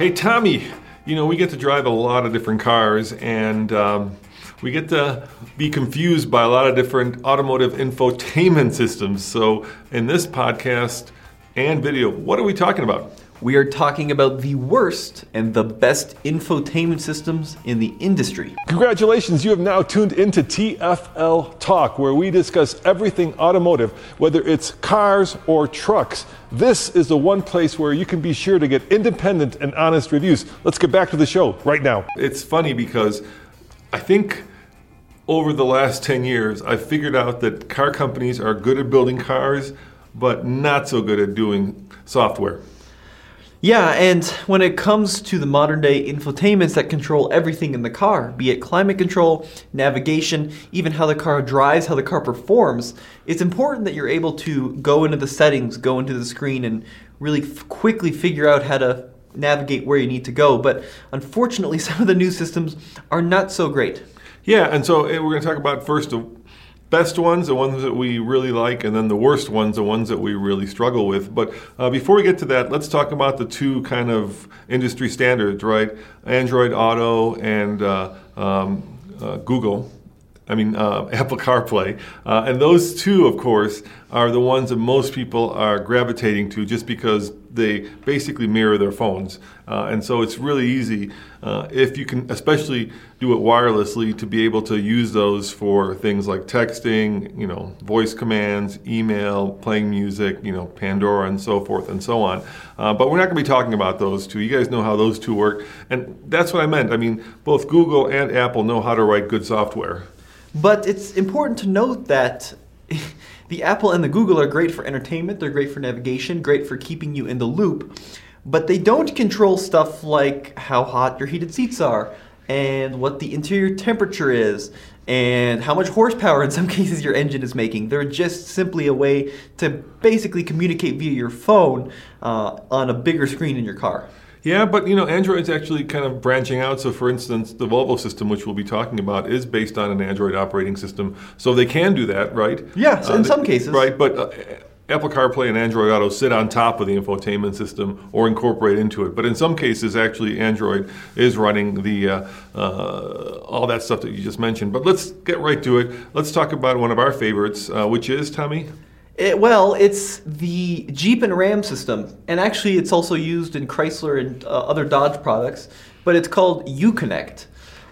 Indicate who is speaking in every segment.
Speaker 1: Hey, Tommy, you know, we get to drive a lot of different cars and um, we get to be confused by a lot of different automotive infotainment systems. So, in this podcast and video, what are we talking about?
Speaker 2: We are talking about the worst and the best infotainment systems in the industry.
Speaker 1: Congratulations, you have now tuned into TFL Talk, where we discuss everything automotive, whether it's cars or trucks. This is the one place where you can be sure to get independent and honest reviews. Let's get back to the show right now. It's funny because I think over the last 10 years, I've figured out that car companies are good at building cars, but not so good at doing software.
Speaker 2: Yeah, and when it comes to the modern day infotainments that control everything in the car, be it climate control, navigation, even how the car drives, how the car performs, it's important that you're able to go into the settings, go into the screen, and really f- quickly figure out how to navigate where you need to go. But unfortunately, some of the new systems are not so great.
Speaker 1: Yeah, and so eh, we're going to talk about first the best ones, the ones that we really like, and then the worst ones, the ones that we really struggle with. But uh, before we get to that, let's talk about the two kind of industry standards, right? Android Auto and uh, um, uh, Google. I mean, uh, Apple CarPlay. Uh, and those two, of course, are the ones that most people are gravitating to just because they basically mirror their phones. Uh, and so it's really easy, uh, if you can especially do it wirelessly, to be able to use those for things like texting, you know, voice commands, email, playing music, you know, Pandora, and so forth and so on. Uh, but we're not going to be talking about those two. You guys know how those two work. And that's what I meant. I mean, both Google and Apple know how to write good software.
Speaker 2: But it's important to note that the Apple and the Google are great for entertainment, they're great for navigation, great for keeping you in the loop, but they don't control stuff like how hot your heated seats are and what the interior temperature is and how much horsepower in some cases your engine is making. They're just simply a way to basically communicate via your phone uh, on a bigger screen in your car.
Speaker 1: Yeah, but you know, Android's actually kind of branching out. So, for instance, the Volvo system, which we'll be talking about, is based on an Android operating system. So they can do that, right?
Speaker 2: Yeah, so in
Speaker 1: Uh,
Speaker 2: some cases.
Speaker 1: Right, but uh, Apple CarPlay and Android Auto sit on top of the infotainment system or incorporate into it. But in some cases, actually, Android is running the uh, uh, all that stuff that you just mentioned. But let's get right to it. Let's talk about one of our favorites, uh, which is Tommy.
Speaker 2: It, well, it's the Jeep and Ram system, and actually, it's also used in Chrysler and uh, other Dodge products. But it's called Uconnect,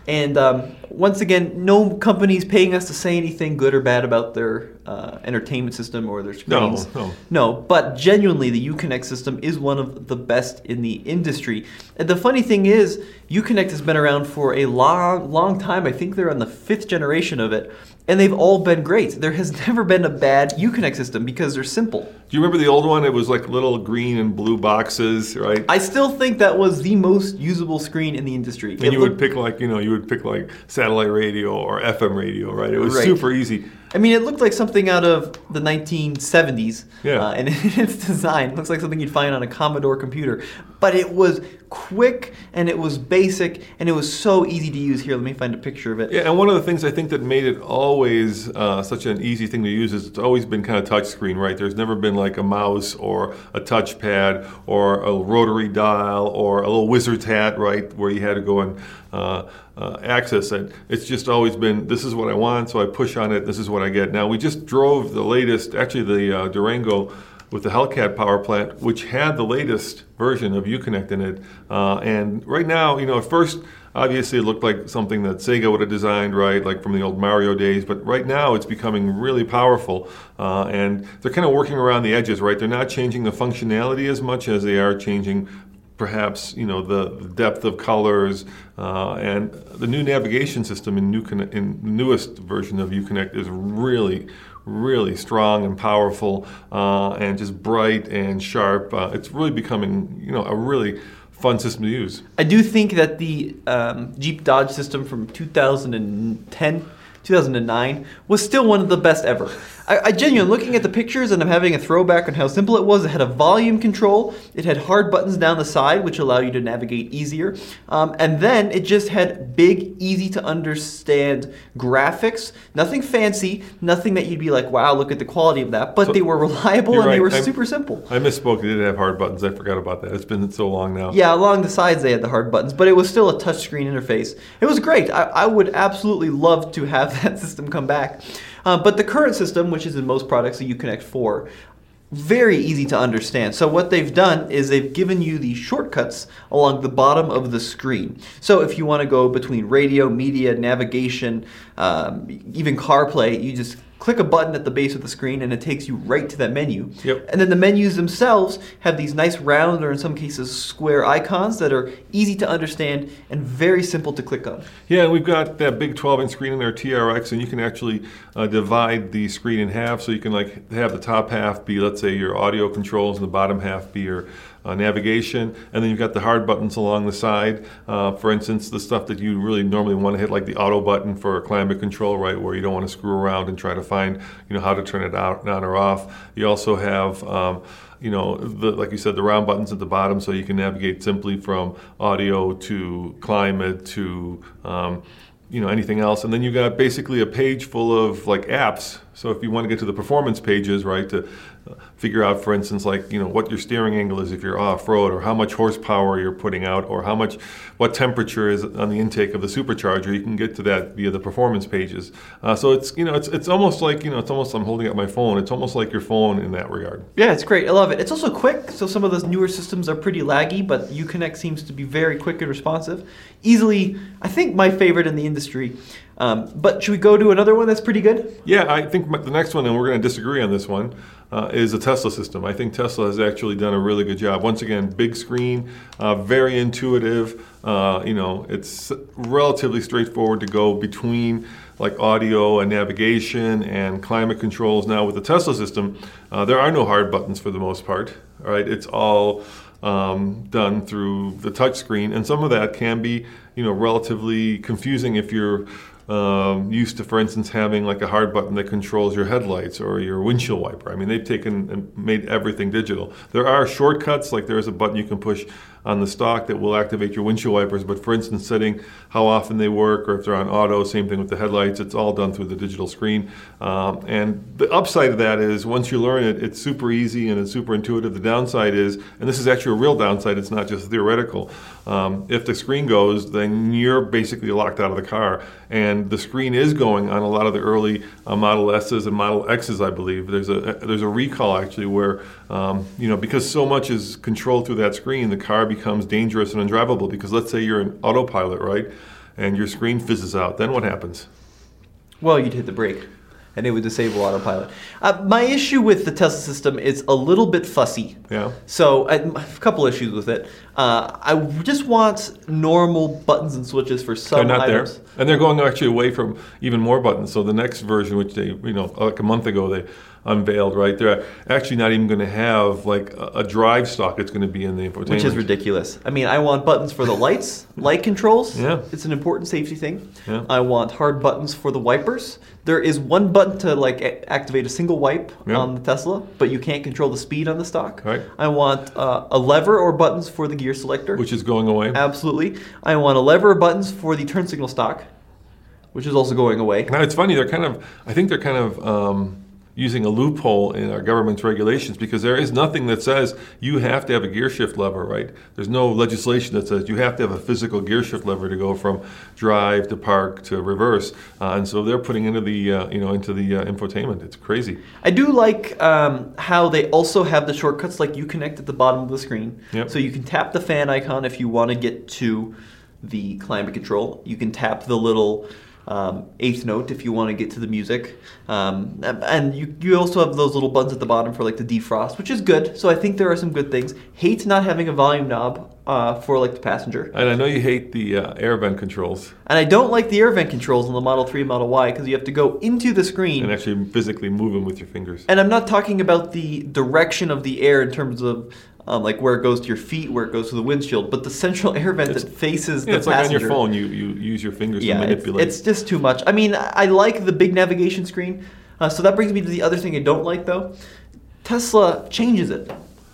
Speaker 2: and um, once again, no company's paying us to say anything good or bad about their uh, entertainment system or their
Speaker 1: No,
Speaker 2: screens.
Speaker 1: no.
Speaker 2: No, but genuinely, the Uconnect system is one of the best in the industry. And the funny thing is, Uconnect has been around for a long, long time. I think they're on the fifth generation of it, and they've all been great. There has never been a bad Uconnect system because they're simple.
Speaker 1: Do you remember the old one? It was like little green and blue boxes, right?
Speaker 2: I still think that was the most usable screen in the industry.
Speaker 1: and
Speaker 2: It
Speaker 1: you would pick like you know you would pick like satellite radio or FM radio, right? It was
Speaker 2: Right.
Speaker 1: super easy.
Speaker 2: I mean, it looked like something out of the 1970s.
Speaker 1: Yeah.
Speaker 2: Uh, and its design looks like something you'd find on a Commodore computer. but it was quick and it was basic and it was so easy to use. Here, let me find a picture of it.
Speaker 1: Yeah, and one of the things I think that made it always uh, such an easy thing to use is it's always been kind of touchscreen, right? There's never been like a mouse or a touchpad or a rotary dial or a little wizard's hat, right, where you had to go and uh, uh, access it. It's just always been this is what I want, so I push on it. This is what I get. Now we just drove the latest, actually the uh, Durango with the Hellcat power plant, which had the latest version of Uconnect in it. Uh, and right now, you know, at first, obviously it looked like something that Sega would have designed, right, like from the old Mario days. But right now, it's becoming really powerful, uh, and they're kind of working around the edges, right? They're not changing the functionality as much as they are changing. Perhaps you know the depth of colors uh, and the new navigation system in, new in the newest version of Uconnect is really, really strong and powerful uh, and just bright and sharp. Uh, it's really becoming, you know, a really fun system to use.
Speaker 2: I do think that the um, Jeep Dodge system from 2010 2009 was still one of the best ever. I, I genuinely looking at the pictures and I'm having a throwback on how simple it was. It had a volume control. It had hard buttons down the side, which allow you to navigate easier. Um, and then it just had big, easy to understand graphics. Nothing fancy. Nothing that you'd be like, wow, look at the quality of that. But so, they were reliable and right. they were I, super simple.
Speaker 1: I misspoke. They did have hard buttons. I forgot about that. It's been so long now.
Speaker 2: Yeah, along the sides they had the hard buttons, but it was still a touchscreen interface. It was great. I, I would absolutely love to have that system come back. Uh, but the current system, which is in most products, the Uconnect 4, very easy to understand. So what they've done is they've given you the shortcuts along the bottom of the screen. So if you want to go between radio, media, navigation, um, even CarPlay, you just click a button at the base of the screen and it takes you right to that menu.
Speaker 1: Yep.
Speaker 2: And then the menus themselves have these nice round or in some cases square icons that are easy to understand and very simple to click on.
Speaker 1: Yeah, we've got that big 12 inch screen in our TRX and you can actually uh, divide the screen in half so you can like have the top half be let's say your audio controls and the bottom half be your uh, navigation, and then you've got the hard buttons along the side. Uh, for instance, the stuff that you really normally want to hit, like the auto button for climate control, right, where you don't want to screw around and try to find, you know, how to turn it out, on or off. You also have um, you know, the, like you said, the round buttons at the bottom, so you can navigate simply from audio to climate to um, you know anything else and then you've got basically a page full of like apps so if you want to get to the performance pages right to figure out, for instance, like you know what your steering angle is if you're off-road, or how much horsepower you're putting out, or how much, what temperature is on the intake of the supercharger. You can get to that via the performance pages. Uh, so it's you know it's it's almost like you know it's almost I'm holding up my phone. It's almost like your phone in that regard.
Speaker 2: Yeah, it's great. I love it. It's also quick. So some of those newer systems are pretty laggy, but Uconnect seems to be very quick and responsive. Easily, I think my favorite in the industry. Um, but should we go to another one that's pretty good?
Speaker 1: Yeah, I think the next one, and we're going to disagree on this one uh, is a Tesla system. I think Tesla has actually done a really good job. Once again, big screen, uh, very intuitive. Uh, you know, it's relatively straightforward to go between like audio and navigation and climate controls. Now with the Tesla system, uh, there are no hard buttons for the most part. All right, it's all um, done through the touch screen, and some of that can be, you know, relatively confusing if you're um, used to, for instance, having like a hard button that controls your headlights or your windshield wiper. I mean, they've taken and made everything digital. There are shortcuts, like there's a button you can push on the stock that will activate your windshield wipers. But for instance, setting how often they work or if they're on auto, same thing with the headlights, it's all done through the digital screen. Um, and the upside of that is once you learn it, it's super easy and it's super intuitive. The downside is, and this is actually a real downside, it's not just theoretical. Um, if the screen goes, then you're basically locked out of the car. And the screen is going on a lot of the early uh, Model S's and Model X's, I believe. There's a there's a recall actually where um, you know because so much is controlled through that screen, the car becomes dangerous and undrivable because let's say you're an autopilot, right? And your screen fizzes out, then what happens?
Speaker 2: Well, you'd hit the brake and it would disable autopilot. Uh, my issue with the Tesla system is a little bit fussy.
Speaker 1: Yeah.
Speaker 2: So i have a couple issues with it. Uh, I just want normal buttons and switches for some
Speaker 1: they're not
Speaker 2: items.
Speaker 1: There. And they're going actually away from even more buttons. So the next version, which they, you know, like a month ago, they unveiled. Right, they're actually not even going to have like a, a drive stock. It's going to be in the infotainment,
Speaker 2: which is ridiculous. I mean, I want buttons for the lights, light controls.
Speaker 1: Yeah.
Speaker 2: it's an important safety thing.
Speaker 1: Yeah.
Speaker 2: I want hard buttons for the wipers. There is one button to like a- activate a single wipe
Speaker 1: Yeah.
Speaker 2: on the Tesla, but you can't control the speed on the stock.
Speaker 1: Right.
Speaker 2: I want uh, a lever or buttons for the gear selector.
Speaker 1: which is going away.
Speaker 2: Absolutely. I want a lever or buttons for the turn signal stock, which is also going away.
Speaker 1: Now it's funny. They're kind of. I think they're kind of um, using a loophole in our government's regulations because there is nothing that says you have to have a gear shift lever. Right? There's no legislation that says you have to have a physical gear shift lever to go from drive to park to reverse. Uh, and so they're putting into the uh, you know into the uh, infotainment. It's crazy.
Speaker 2: I do like um, how they also have the shortcuts like Uconnect at the bottom of the screen.
Speaker 1: Yep.
Speaker 2: So you can tap the fan icon if you want to get to the climate control. You can tap the little um, eighth note if you want to get to the music. Um, and you, you also have those little buttons at the bottom for like the defrost, which is good. So I think there are some good things. Hate not having a volume knob uh, for like the passenger.
Speaker 1: And I know you hate the uh, air vent controls
Speaker 2: And I don't like the air vent controls on the Model 3 and Model Y because you have to go into the screen.
Speaker 1: and actually physically move them with your fingers.
Speaker 2: And I'm not talking about the direction of the air in terms of um, like where it goes to your feet, where it goes to the windshield, but the central air vent that faces
Speaker 1: Yeah,
Speaker 2: the
Speaker 1: it's like on your phone. You you use your fingers
Speaker 2: Yeah,
Speaker 1: to
Speaker 2: it's,
Speaker 1: manipulate.
Speaker 2: it's just too much. I mean, I like the big navigation screen. Uh, so that brings me to the other thing I don't like, though. Tesla changes it.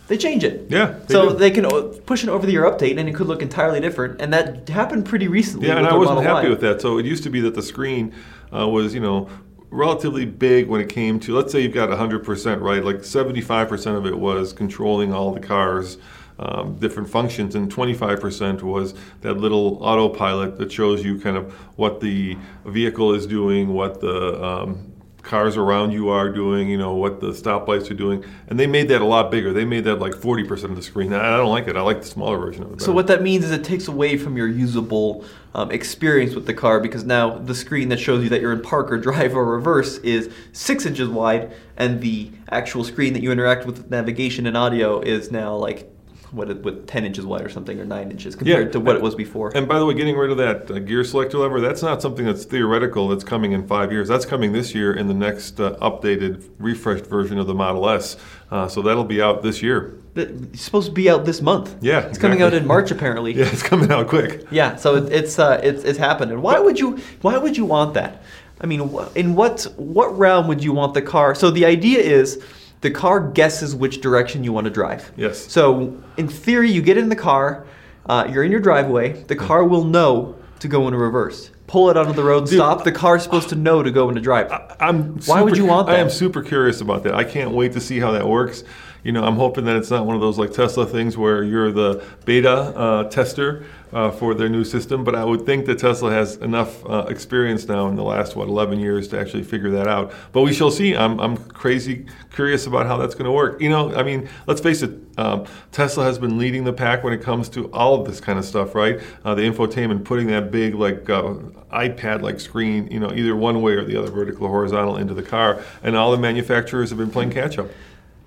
Speaker 2: They change it.
Speaker 1: Yeah, they
Speaker 2: so
Speaker 1: do.
Speaker 2: they can push an over-the-air update, and it could look entirely different. And that happened pretty recently.
Speaker 1: Yeah, and I wasn't happy
Speaker 2: Y.
Speaker 1: with that. So it used to be that the screen uh, was, you know, relatively big when it came to, let's say you've got 100%, right? Like 75% of it was controlling all the cars, um, different functions, and 25% was that little autopilot that shows you kind of what the vehicle is doing, what the um, cars around you are doing, you know, what the stoplights are doing. And they made that a lot bigger. They made that like 40% of the screen. I I don't like it. I like the smaller version of it.
Speaker 2: So what that means is it takes away from your usable um, experience with the car because now the screen that shows you that you're in park or drive or reverse is six inches wide, and the actual screen that you interact with navigation and audio is now like what it- with 10 inches wide or something or 9 inches compared to what it was before.
Speaker 1: And by the way, getting rid of that uh, gear selector lever, that's not something that's theoretical that's coming in five years. That's coming this year in the next uh, updated, refreshed version of the Model S. Uh, so that'll be out this year.
Speaker 2: it's supposed to be out this month.
Speaker 1: Yeah,
Speaker 2: it's coming out in March apparently.
Speaker 1: Yeah, it's coming out quick.
Speaker 2: Yeah, so it, it's uh, it's it's happening. Why would you Why would you want that? I mean, in what what realm would you want the car? So the idea is the car guesses which direction you want to drive.
Speaker 1: Yes.
Speaker 2: So in theory, you get in the car, uh, you're in your driveway. The car will know to go into reverse. Pull it onto the road,
Speaker 1: Dude.
Speaker 2: stop. The car's supposed to know to go into drive.
Speaker 1: I'm
Speaker 2: Why would you want that?
Speaker 1: I am super curious about that. I can't wait to see how that works. You know, I'm hoping that it's not one of those like Tesla things where you're the beta uh, tester uh, for their new system. But I would think that Tesla has enough uh, experience now in the last what 11 years to actually figure that out. But we shall see. I'm, I'm crazy curious about how that's going to work. You know, I mean, let's face it. Um, Tesla has been leading the pack when it comes to all of this kind of stuff, right? Uh, the infotainment, putting that big like uh, iPad-like screen, you know, either one way or the other, vertical or horizontal, into the car, and all the manufacturers have been playing catch-up.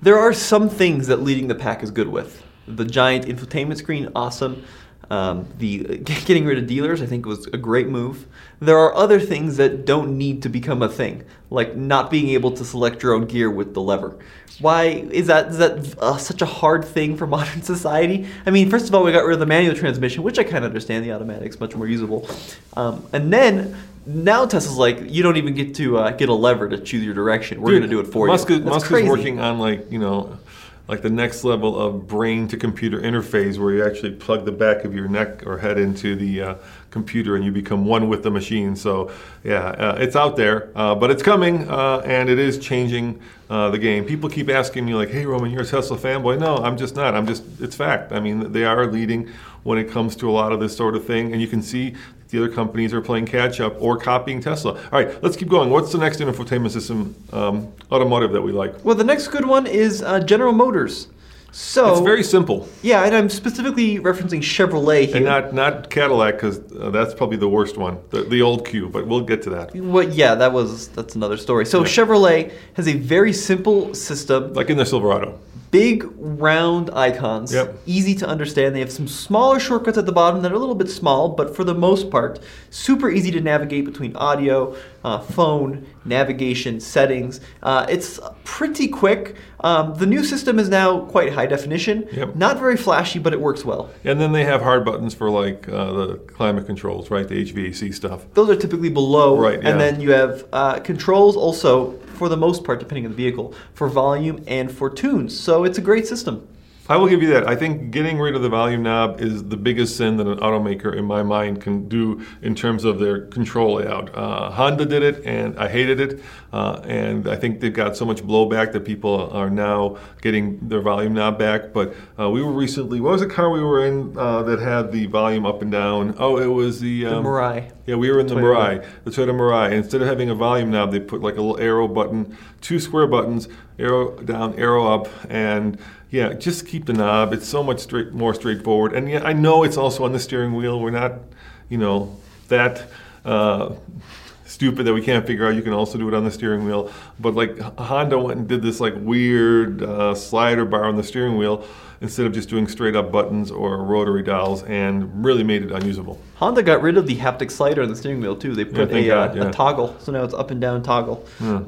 Speaker 2: There are some things that leading the pack is good with. The giant infotainment screen, awesome. Um, the getting rid of dealers, I think, was a great move. There are other things that don't need to become a thing, like not being able to select your own gear with the lever. Why is that? Is that uh, such a hard thing for modern society? I mean, first of all, we got rid of the manual transmission, which I kind of understand. The automatic's much more usable, um, and then. Now Tesla's like, you don't even get to uh, get a lever to choose your direction. We're going to do it for
Speaker 1: Musk
Speaker 2: you.
Speaker 1: Is,
Speaker 2: That's
Speaker 1: Musk
Speaker 2: crazy.
Speaker 1: is working on like you know, like the next level of brain to computer interface, where you actually plug the back of your neck or head into the uh, computer and you become one with the machine. So yeah, uh, it's out there, uh, but it's coming uh, and it is changing uh, the game. People keep asking me like, "Hey, Roman, you're a Tesla fanboy?" No, I'm just not. I'm just it's fact. I mean, they are leading when it comes to a lot of this sort of thing, and you can see the other companies are playing catch up or copying Tesla. All right, let's keep going. What's the next infotainment system um, automotive that we like?
Speaker 2: Well, the next good one is uh, General Motors. So
Speaker 1: It's very simple,
Speaker 2: yeah, and I'm specifically referencing Chevrolet here.
Speaker 1: and not not Cadillac because uh, that's probably the worst one, the, the old CUE. But we'll get to that.
Speaker 2: What? Yeah, that was that's another story. So Chevrolet has a very simple system,
Speaker 1: Like in the Silverado.
Speaker 2: Big round icons,
Speaker 1: Yep.
Speaker 2: easy to understand. They have some smaller shortcuts at the bottom that are a little bit small, but for the most part, super easy to navigate between audio, uh, phone, navigation, settings. Uh, it's pretty quick. Um, the new system is now quite high definition.
Speaker 1: Yep.
Speaker 2: Not very flashy, but it works well.
Speaker 1: And then they have hard buttons for like uh, the climate controls, right? The HVAC stuff.
Speaker 2: Those are typically below,
Speaker 1: Right, yeah.
Speaker 2: and then you have uh, controls also, for the most part, depending on the vehicle, for volume and for tunes. So it's a great system.
Speaker 1: I will give you that. I think getting rid of the volume knob is the biggest sin that an automaker, in my mind, can do in terms of their control layout. Uh, Honda did it, and I hated it. Uh, and I think they've got so much blowback that people are now getting their volume knob back. But uh, we were recently, what was the car we were in uh, that had the volume up and down? Oh, it was the.
Speaker 2: The
Speaker 1: Um,
Speaker 2: Mirai.
Speaker 1: Yeah, we were in the
Speaker 2: Toyota.
Speaker 1: Mirai, the Toyota Mirai. Instead of having a volume knob, they put like a little arrow button, two square buttons, arrow down, arrow up, and yeah, just keep the knob. It's so much straight, more straightforward. And yeah, I know it's also on the steering wheel. We're not, you know, that. Uh, stupid that we can't figure out you can also do it on the steering wheel but like honda went and did this like weird uh, slider bar on the steering wheel instead of just doing straight up buttons or rotary dials and really made it unusable
Speaker 2: Honda got rid of the haptic slider on the steering wheel too. They put
Speaker 1: thank
Speaker 2: a, uh,
Speaker 1: God, yeah.
Speaker 2: a toggle, so now it's up and down toggle,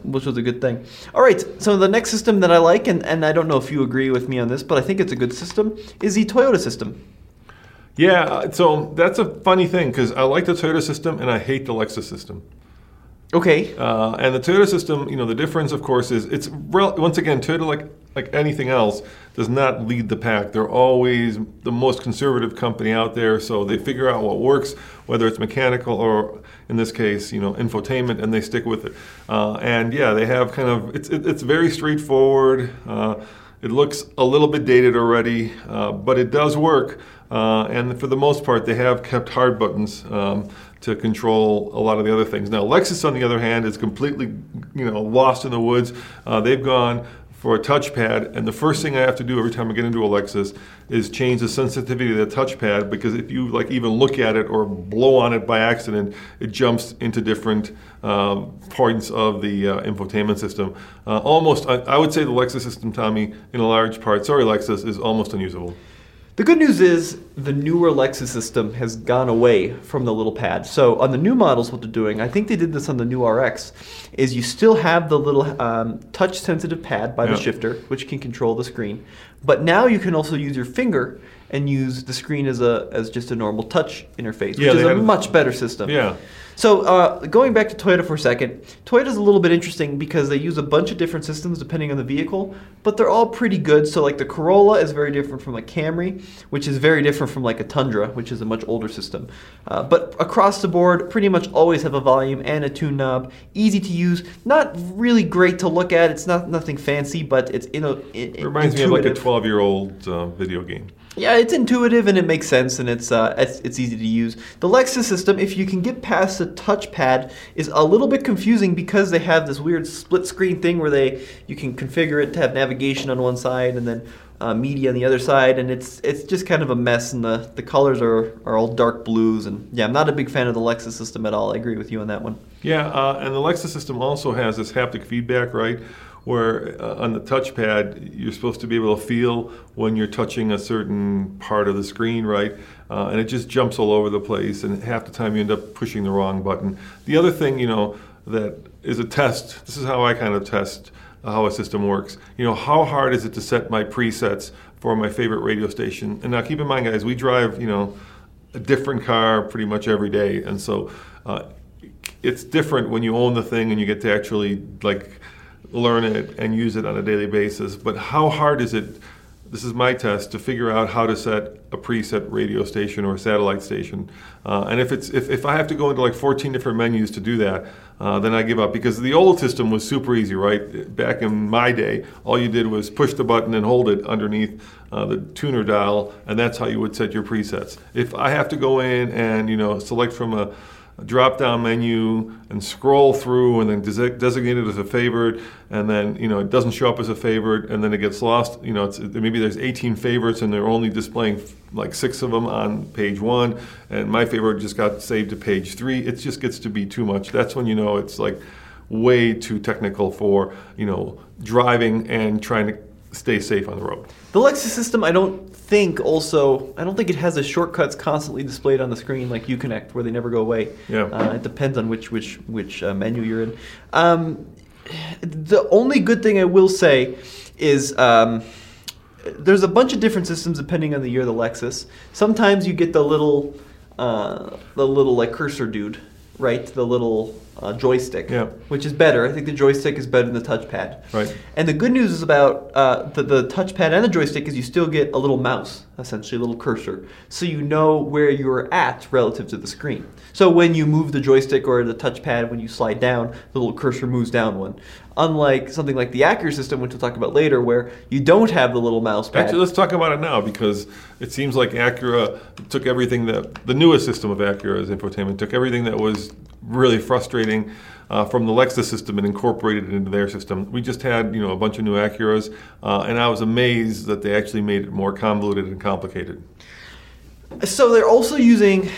Speaker 2: which was a good thing. All right, so the next system that I like, and, and I don't know if you agree with me on this, but I think it's a good system, is the Toyota system.
Speaker 1: Yeah, uh, so that's a funny thing because I like the Toyota system and I hate the Lexus system.
Speaker 2: Okay,
Speaker 1: Uh, and the Toyota system, you know, the difference, of course, is it's rel- once again Toyota, like like anything else, does not lead the pack. They're always the most conservative company out there, so they figure out what works, whether it's mechanical or, in this case, you know, infotainment, and they stick with it. Uh, and yeah, they have kind of it's it, it's very straightforward. Uh, it looks a little bit dated already, uh, but it does work. Uh, and for the most part, they have kept hard buttons um, to control a lot of the other things. Now, Lexus, on the other hand, is completely, you know, lost in the woods. Uh, they've gone for a touchpad, and the first thing I have to do every time I get into a Lexus is change the sensitivity of the touchpad because if you like even look at it or blow on it by accident, it jumps into different um, points of the uh, infotainment system. Uh, almost, I, I would say the Lexus system, Tommy, in a large part, sorry Lexus, is almost unusable.
Speaker 2: The good news is the newer Lexus system has gone away from the little pad. So on the new models, what they're doing, I think they did this on the new RX, is you still have the little um, touch-sensitive pad by
Speaker 1: Yeah.
Speaker 2: the shifter, which can control the screen. But now you can also use your finger and use the screen as a as just a normal touch interface,
Speaker 1: Yeah,
Speaker 2: which is a- much better system.
Speaker 1: Yeah.
Speaker 2: So uh, going back to Toyota for a second, Toyota's a little bit interesting because they use a bunch of different systems depending on the vehicle, but they're all pretty good. So like the Corolla is very different from a Camry, which is very different from like a Tundra, which is a much older system. Uh, but across the board, pretty much always have a volume and a tune knob, easy to use. Not really great to look at. It's not nothing fancy, but it's in a, it,
Speaker 1: It reminds me of like a 12 year old uh, video game.
Speaker 2: Yeah, it's intuitive and it makes sense and it's, uh, it's it's easy to use. The Lexus system, if you can get past the touchpad, is a little bit confusing because they have this weird split screen thing where they you can configure it to have navigation on one side and then uh, media on the other side, and it's it's just kind of a mess. And the the colors are are all dark blues, and yeah, I'm not a big fan of the Lexus system at all. I agree with you on that one.
Speaker 1: Yeah, uh, and the Lexus system also has this haptic feedback, right? Where uh, on the touchpad, you're supposed to be able to feel when you're touching a certain part of the screen, right? Uh, and it just jumps all over the place, and half the time you end up pushing the wrong button. The other thing, you know, that is a test, this is how I kind of test how a system works. You know, how hard is it to set my presets for my favorite radio station? And now keep in mind, guys, we drive, you know, a different car pretty much every day, and so uh, it's different when you own the thing and you get to actually like learn it and use it on a daily basis. But how hard is it? This is my test to figure out how to set a preset radio station or a satellite station. Uh, and if it's if, if I have to go into like 14 different menus to do that, uh, then I give up because the old system was super easy, right? Back in my day, all you did was push the button and hold it underneath uh, the tuner dial, and that's how you would set your presets. If I have to go in and you know select from a a drop-down menu and scroll through and then desi- designate it as a favorite and then you know it doesn't show up as a favorite and then it gets lost you know it's, maybe there's 18 favorites and they're only displaying like six of them on page one and my favorite just got saved to page three it just gets to be too much that's when you know it's like way too technical for you know driving and trying to stay safe on the road.
Speaker 2: The Lexus system, I don't think also, I don't think it has the shortcuts constantly displayed on the screen like Uconnect, where they never go away.
Speaker 1: Yeah.
Speaker 2: Uh, it depends on which which which uh, menu you're in. Um, the only good thing I will say is. Um, there's a bunch of different systems depending on the year of the Lexus. Sometimes you get the little, uh, the little like cursor dude, right? The little uh, joystick,
Speaker 1: Yeah.
Speaker 2: which is better. I think the joystick is better than the touchpad.
Speaker 1: Right.
Speaker 2: And the good news is about uh, the, the touchpad and the joystick is you still get a little mouse, essentially a little cursor, so you know where you're at relative to the screen. So when you move the joystick or the touchpad, when you slide down, the little cursor moves down one. Unlike something like the Acura system, which we'll talk about later, where you don't have the little mouse pad.
Speaker 1: Actually, let's talk about it now because it seems like Acura took everything that the newest system of Acura's infotainment took everything that was really frustrating uh, from the Lexus system and incorporated it into their system. We just had you know a bunch of new Acuras, uh, and I was amazed that they actually made it more convoluted and complicated.
Speaker 2: So they're also using.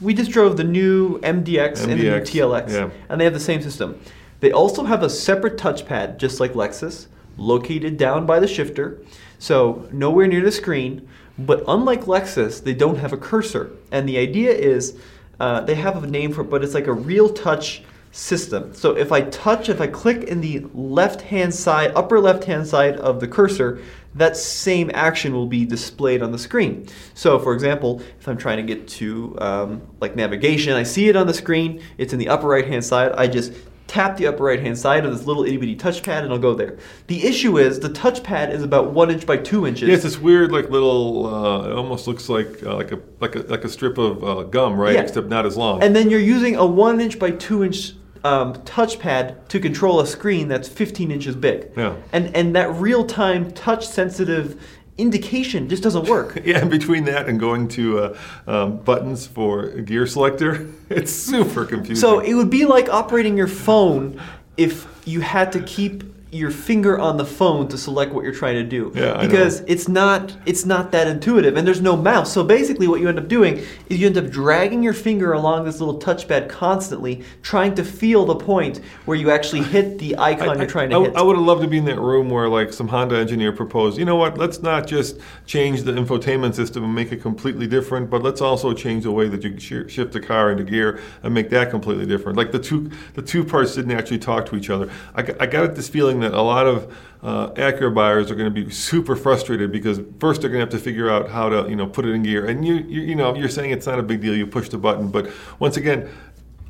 Speaker 2: We just drove the new MDX, and the new TLX,
Speaker 1: yeah.
Speaker 2: and they have the same system. They also have a separate touchpad, just like Lexus, located down by the shifter, so nowhere near the screen. But unlike Lexus, they don't have a cursor, and the idea is uh, they have a name for it, but it's like a real touch system. So if I touch, if I click in the left hand side, upper left hand side of the cursor, that same action will be displayed on the screen. So for example, if I'm trying to get to um, like navigation, I see it on the screen, it's in the upper right hand side, I just tap the upper right hand side of this little itty bitty touchpad and I'll go there. The issue is the touchpad is about one inch by two inches.
Speaker 1: Yeah, it's this weird, like little. Uh, it almost looks like uh, like a like a like a strip of uh, gum, right?
Speaker 2: Yeah.
Speaker 1: Except not as long.
Speaker 2: And then you're using a one inch by two inch um, touchpad to control a screen that's 15 inches big.
Speaker 1: Yeah.
Speaker 2: And and that real time touch sensitive indication just doesn't work.
Speaker 1: Yeah, and between that and going to uh, um, buttons for gear selector, it's super confusing.
Speaker 2: So it would be like operating your phone if you had to keep your finger on the phone to select what you're trying to do.
Speaker 1: Yeah, I
Speaker 2: because it's not it's not that intuitive and there's no mouse. So basically what you end up doing is you end up dragging your finger along this little touchpad constantly trying to feel the point where you actually hit the icon you're trying to
Speaker 1: I,
Speaker 2: hit.
Speaker 1: I would have loved to be in that room where like some Honda engineer proposed, you know what, let's not just change the infotainment system and make it completely different, but let's also change the way that you sh- shift the car into gear and make that completely different. Like the two the two parts didn't actually talk to each other. I, I got this feeling that a lot of uh, Acura buyers are going to be super frustrated because first they're going to have to figure out how to you know put it in gear, and you you, you know you're saying it's not a big deal, you push the button, but once again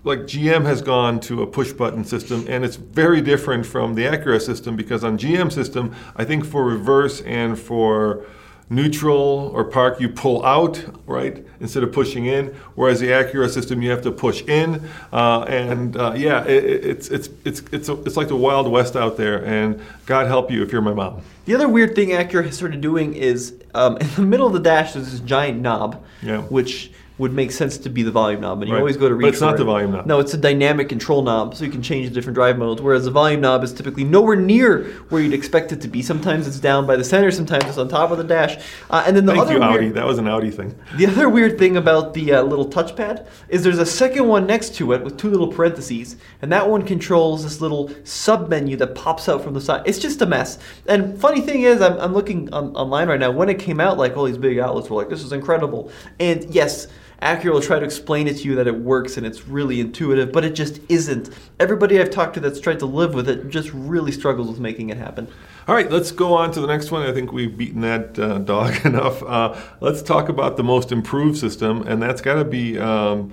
Speaker 1: like GM has gone to a push button system and it's very different from the Acura system because on GM system, I think for reverse and for neutral or park you pull out right instead of pushing in whereas the Acura system you have to push in uh, and uh, yeah it, it- it's it's it's it's a, it's like the wild west out there and God help you if you're my mom
Speaker 2: The other weird thing Acura has started doing is um, in the middle of the dash there's this giant knob,
Speaker 1: Yeah.
Speaker 2: which would make sense to be the volume knob, and you
Speaker 1: Right.
Speaker 2: always go to
Speaker 1: But
Speaker 2: reach
Speaker 1: it's not
Speaker 2: for
Speaker 1: the volume knob.
Speaker 2: No, it's a dynamic control knob, so you can change the different drive modes. Whereas the volume knob is typically nowhere near where you'd expect it to be. Sometimes it's down by the center, sometimes it's on top of the dash. Uh, and then the
Speaker 1: thank
Speaker 2: other
Speaker 1: you
Speaker 2: weird-
Speaker 1: Audi that was an Audi thing
Speaker 2: the other weird thing about the uh, little touchpad is there's a second one next to it with two little parentheses, and that one controls this little sub menu that pops out from the side. It's just a mess. And funny thing is, I'm, I'm looking on, online right now. When it came out, like all these big outlets were like, "This is incredible." And yes. Acura will try to explain it to you that it works and it's really intuitive, but it just isn't. Everybody I've talked to that's tried to live with it just really struggles with making it happen.
Speaker 1: All right, let's go on to the next one. I think we've beaten that uh, dog enough. Uh, let's talk about the most improved system, and that's got to be um,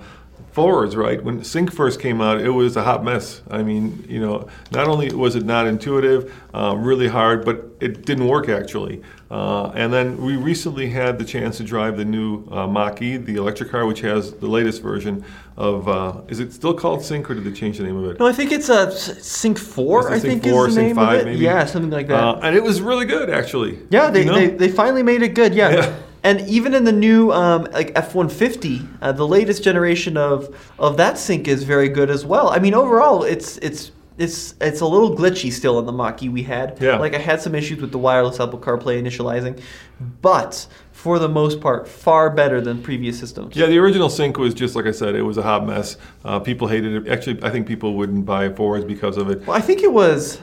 Speaker 1: Ford's, right? When Sync first came out, it was a hot mess. I mean, you know, not only was it not intuitive, uh, really hard, but it didn't work actually. Uh, and then we recently had the chance to drive the new uh, Mach-E, the electric car, which has the latest version of. Uh, is it still called Sync, or did they change the name of it?
Speaker 2: No, I think it's a Sync 4, I
Speaker 1: Sync
Speaker 2: think
Speaker 1: 4,
Speaker 2: is the
Speaker 1: Sync
Speaker 2: name
Speaker 1: 5
Speaker 2: of it.
Speaker 1: maybe?
Speaker 2: Yeah, something like that.
Speaker 1: Uh, and it was really good, actually.
Speaker 2: Yeah, they,
Speaker 1: You know?
Speaker 2: they, they finally made it good. Yeah.
Speaker 1: Yeah.
Speaker 2: And even in the new um, like F150, uh, the latest generation of of that sync is very good as well. I mean, overall, it's it's it's it's a little glitchy still in the Mach-E we had.
Speaker 1: Yeah.
Speaker 2: Like I had some issues with the wireless Apple CarPlay initializing, but for the most part, far better than previous systems.
Speaker 1: Yeah, the original sync was just like I said. It was a hot mess. Uh, people hated it. Actually, I think people wouldn't buy Fords because of it.
Speaker 2: Well, I think it was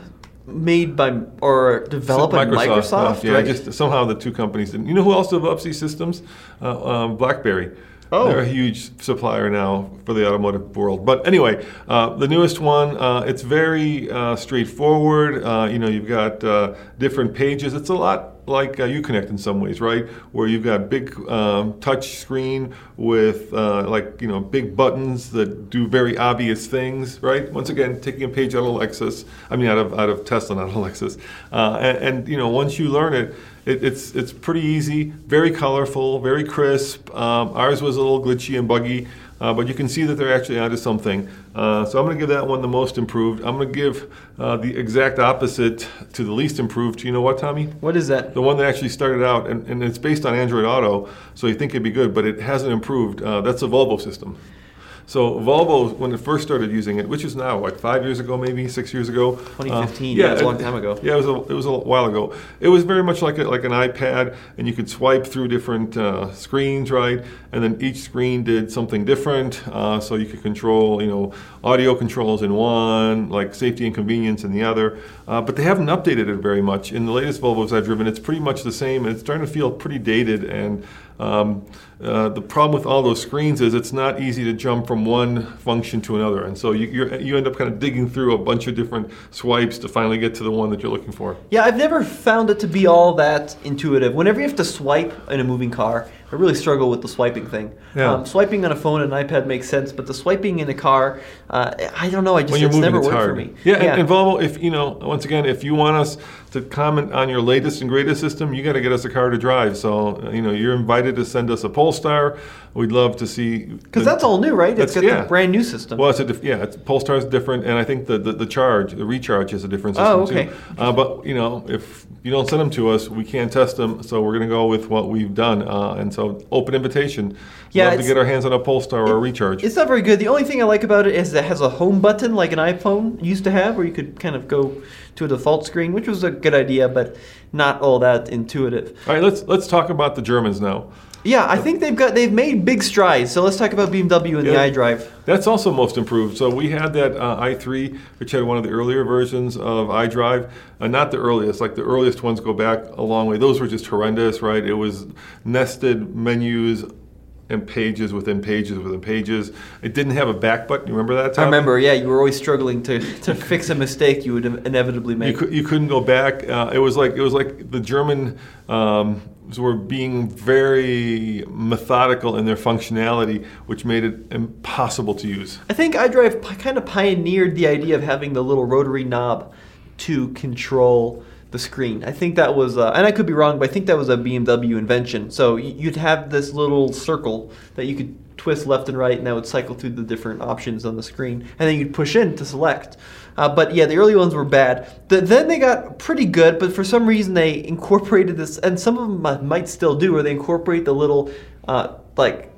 Speaker 2: made by or developed by Microsoft,
Speaker 1: stuff, yeah,
Speaker 2: right?
Speaker 1: just somehow the two companies didn't. You know who else develops these systems? Uh, um, BlackBerry.
Speaker 2: Oh.
Speaker 1: They're a huge supplier now for the automotive world. But anyway, uh, the newest one, uh, it's very uh, straightforward. Uh, you know, you've got uh, different pages. It's a lot like uh, Uconnect in some ways, right? Where you've got big um, touch screen with uh, like you know big buttons that do very obvious things, right? Once again, taking a page out of Lexus, I mean out of out of Tesla, not Lexus, uh, and, and you know once you learn it. It, it's it's pretty easy, very colorful, very crisp. Um, ours was a little glitchy and buggy, uh, but you can see that they're actually onto something. Uh, so I'm going to give that one the most improved. I'm going to give uh, the exact opposite to the least improved. You know what, Tommy?
Speaker 2: what is that?
Speaker 1: The one that actually started out, and, and it's based on Android Auto, so you think it'd be good, but it hasn't improved. Uh, that's a Volvo system. So Volvo, when it first started using it, which is now like five years ago, maybe six years ago,
Speaker 2: 2015, yeah, it was a long time ago.
Speaker 1: Yeah, it was a, it was a while ago. It was very much like a, like an iPad, and you could swipe through different uh, screens, right? And then each screen did something different, uh, so you could control, you know, audio controls in one, like safety and convenience in the other. Uh, but they haven't updated it very much. In the latest Volvos I've driven, it's pretty much the same, and it's starting to feel pretty dated and. Um, uh, the problem with all those screens is it's not easy to jump from one function to another, and so you you're, you end up kind of digging through a bunch of different swipes to finally get to the one that you're looking for.
Speaker 2: Yeah, I've never found it to be all that intuitive. Whenever you have to swipe in a moving car, I really struggle with the swiping thing.
Speaker 1: Yeah.
Speaker 2: Um, swiping on a phone and an iPad makes sense, but the swiping in a car, uh, I don't know. I just
Speaker 1: when you're
Speaker 2: it's
Speaker 1: moving,
Speaker 2: never
Speaker 1: it's
Speaker 2: worked
Speaker 1: hard.
Speaker 2: for me.
Speaker 1: Yeah, And, and Volvo, if you know, once again, if you want us to comment on your latest and greatest system, you got to get us a car to drive. So you know, you're invited to send us a Polestar. We'd love to see
Speaker 2: because that's all new, right? It's got
Speaker 1: yeah.
Speaker 2: the brand new system.
Speaker 1: Well, it's a diff- yeah, it's, Polestar is different, and I think the, the, the charge, the recharge is a different system
Speaker 2: Oh, okay.
Speaker 1: too. Uh, but you know, if you don't send them to us, we can't test them, so we're going to go with what we've done. Uh, and so, open invitation.
Speaker 2: Yeah,
Speaker 1: love to get our hands on a Polestar or a recharge.
Speaker 2: It's not very good. The only thing I like about it is it has a home button like an iPhone used to have, where you could kind of go to a default screen, which was a good idea, but not all that intuitive.
Speaker 1: All right, let's let's talk about the Germans now.
Speaker 2: Yeah, I think they've got they've made big strides. So let's talk about BMW and
Speaker 1: Yeah.
Speaker 2: the iDrive.
Speaker 1: That's also most improved. So we had that uh, i3, which had one of the earlier versions of iDrive. Uh, not the earliest, like the earliest ones go back a long way. Those were just horrendous, right? It was nested menus and pages within pages within pages. It didn't have a back button. You remember that?
Speaker 2: Time?
Speaker 1: I
Speaker 2: remember, yeah, you were always struggling to, to fix a mistake you would inevitably
Speaker 1: You,
Speaker 2: make.
Speaker 1: could, you couldn't go back. Uh, it was like it was like the German um, were being very methodical in their functionality, which made it impossible to use.
Speaker 2: I think iDrive kind of pioneered the idea of having the little rotary knob to control the screen. I think that was, uh, and I could be wrong, but I think that was a BMW invention. So you'd have this little circle that you could twist left and right, and that would cycle through the different options on the screen, and then you'd push in to select. Uh, but yeah, the early ones were bad. The, then they got pretty good, but for some reason they incorporated this, and some of them might still do, where they incorporate the little uh, like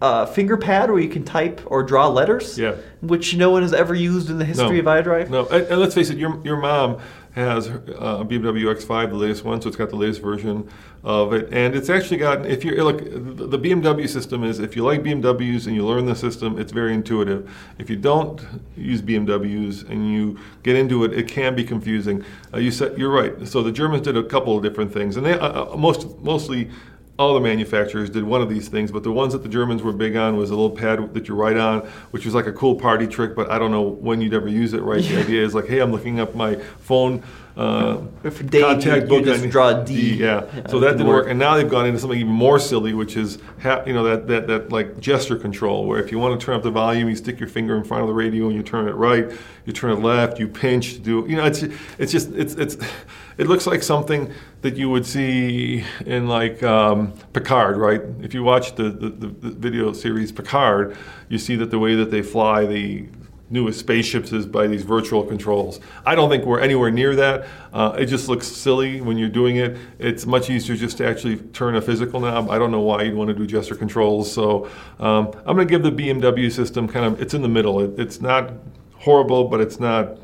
Speaker 2: uh, finger pad where you can type or draw letters,
Speaker 1: Yeah.
Speaker 2: which no one has ever used in the history of iDrive.
Speaker 1: No, and, and let's face it, your, your mom has uh, a BMW X5, the latest one, so it's got the latest version of it, and it's actually got. If you look, the the BMW system is if you like BMWs and you learn the system, it's very intuitive. If you don't use BMWs and you get into it, it can be confusing. Uh, you said you're right. So the Germans did a couple of different things, and they uh, uh, most mostly all the manufacturers did one of these things, but the ones that the Germans were big on was a little pad that you write on, which was like a cool party trick, but I don't know when you'd ever use it, right? The idea is like, hey, I'm looking up my phone uh,
Speaker 2: Dave,
Speaker 1: contact
Speaker 2: you-
Speaker 1: book.
Speaker 2: you just
Speaker 1: and-
Speaker 2: draw a D.
Speaker 1: yeah.
Speaker 2: Yeah,
Speaker 1: so that
Speaker 2: didn't
Speaker 1: work.
Speaker 2: work.
Speaker 1: And now they've gone into something even more silly, which is, ha- you know, that, that, that like gesture control, where if you want to turn up the volume, you stick your finger in front of the radio and you turn it right, you turn it left, you pinch to do, you know, it's, it's just, it's, it's, it looks like something that you would see in like um, Picard, right? If you watch the, the the video series Picard, you see that the way that they fly the newest spaceships is by these virtual controls. I don't think we're anywhere near that. Uh, it just looks silly when you're doing it. It's much easier just to actually turn a physical knob. I don't know why you'd want to do gesture controls. So um, I'm going to give the BMW system kind of, it's in the middle. It, it's not horrible, but it's not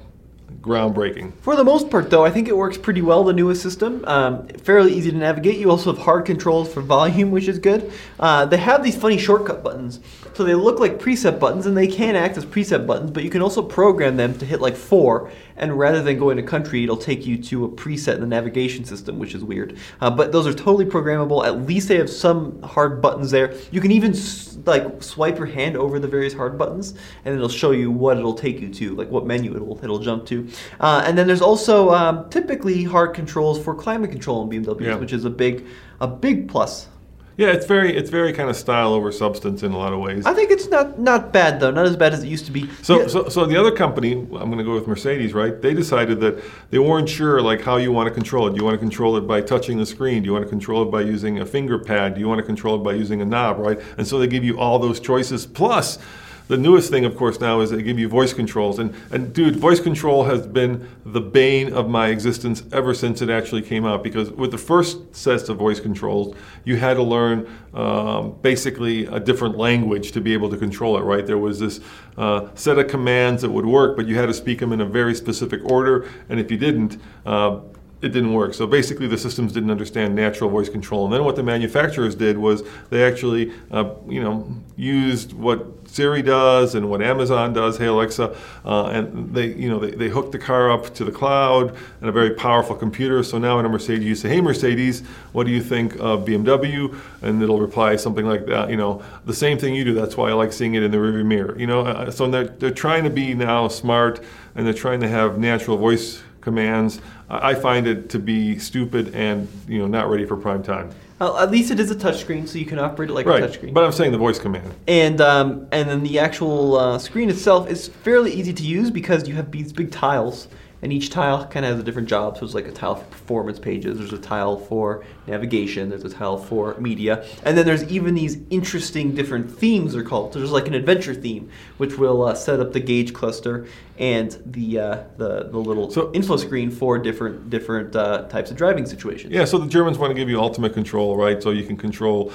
Speaker 1: groundbreaking.
Speaker 2: For the most part, though, I think it works pretty well. The newest system, um, fairly easy to navigate. You also have hard controls for volume, which is good. Uh, they have these funny shortcut buttons, so they look like preset buttons, and they can act as preset buttons. But you can also program them to hit like four, and rather than going to country, it'll take you to a preset in the navigation system, which is weird. Uh, but those are totally programmable. At least they have some hard buttons there. You can even like swipe your hand over the various hard buttons, and it'll show you what it'll take you to, like what menu it'll it'll jump to. Uh, and then there's also um, typically hard controls for climate control in BMWs,
Speaker 1: Yeah.
Speaker 2: which is a big a big plus.
Speaker 1: Yeah, it's very it's very kind of style over substance in a lot of ways.
Speaker 2: I think it's not not bad though, not as bad as it used to be.
Speaker 1: So,
Speaker 2: Yeah.
Speaker 1: so, so the other company, I'm going to go with Mercedes, right? They decided that they weren't sure like how you want to control it. Do you want to control it by touching the screen? Do you want to control it by using a finger pad? Do you want to control it by using a knob, right? And so they give you all those choices. Plus, the newest thing, of course, now is they give you voice controls. And, and dude, voice control has been the bane of my existence ever since it actually came out. Because with the first sets of voice controls, you had to learn um, basically a different language to be able to control it, right? There was this uh, set of commands that would work, but you had to speak them in a very specific order. And if you didn't, uh, it didn't work. So basically, the systems didn't understand natural voice control. And then what the manufacturers did was they actually, uh, you know, used what Siri does and what Amazon does, Hey Alexa, uh, and they, you know, they, they hooked the car up to the cloud and a very powerful computer. So now in a Mercedes, you say, Hey Mercedes, what do you think of BMW? And it'll reply something like that. You know, the same thing you do. That's why I like seeing it in the rearview mirror. You know, uh, so they're, they're trying to be now smart and they're trying to have natural voice commands. I find it to be stupid and you know not ready for prime time.
Speaker 2: Uh, at least it is a touchscreen, so you can operate it like a
Speaker 1: Right,
Speaker 2: touchscreen.
Speaker 1: but I'm saying the voice command.
Speaker 2: and um, and then the actual uh, screen itself is fairly easy to use because you have these big tiles, and each tile kind of has a different job. So there's like a tile for performance pages, there's a tile for navigation, there's a tile for media, and then there's even these interesting different themes they're called. So there's like an adventure theme, which will uh, set up the gauge cluster and the uh, the the little
Speaker 1: So-
Speaker 2: info screen for different different uh, types of driving situations.
Speaker 1: Yeah, so the Germans want to give you ultimate control, right? So you can control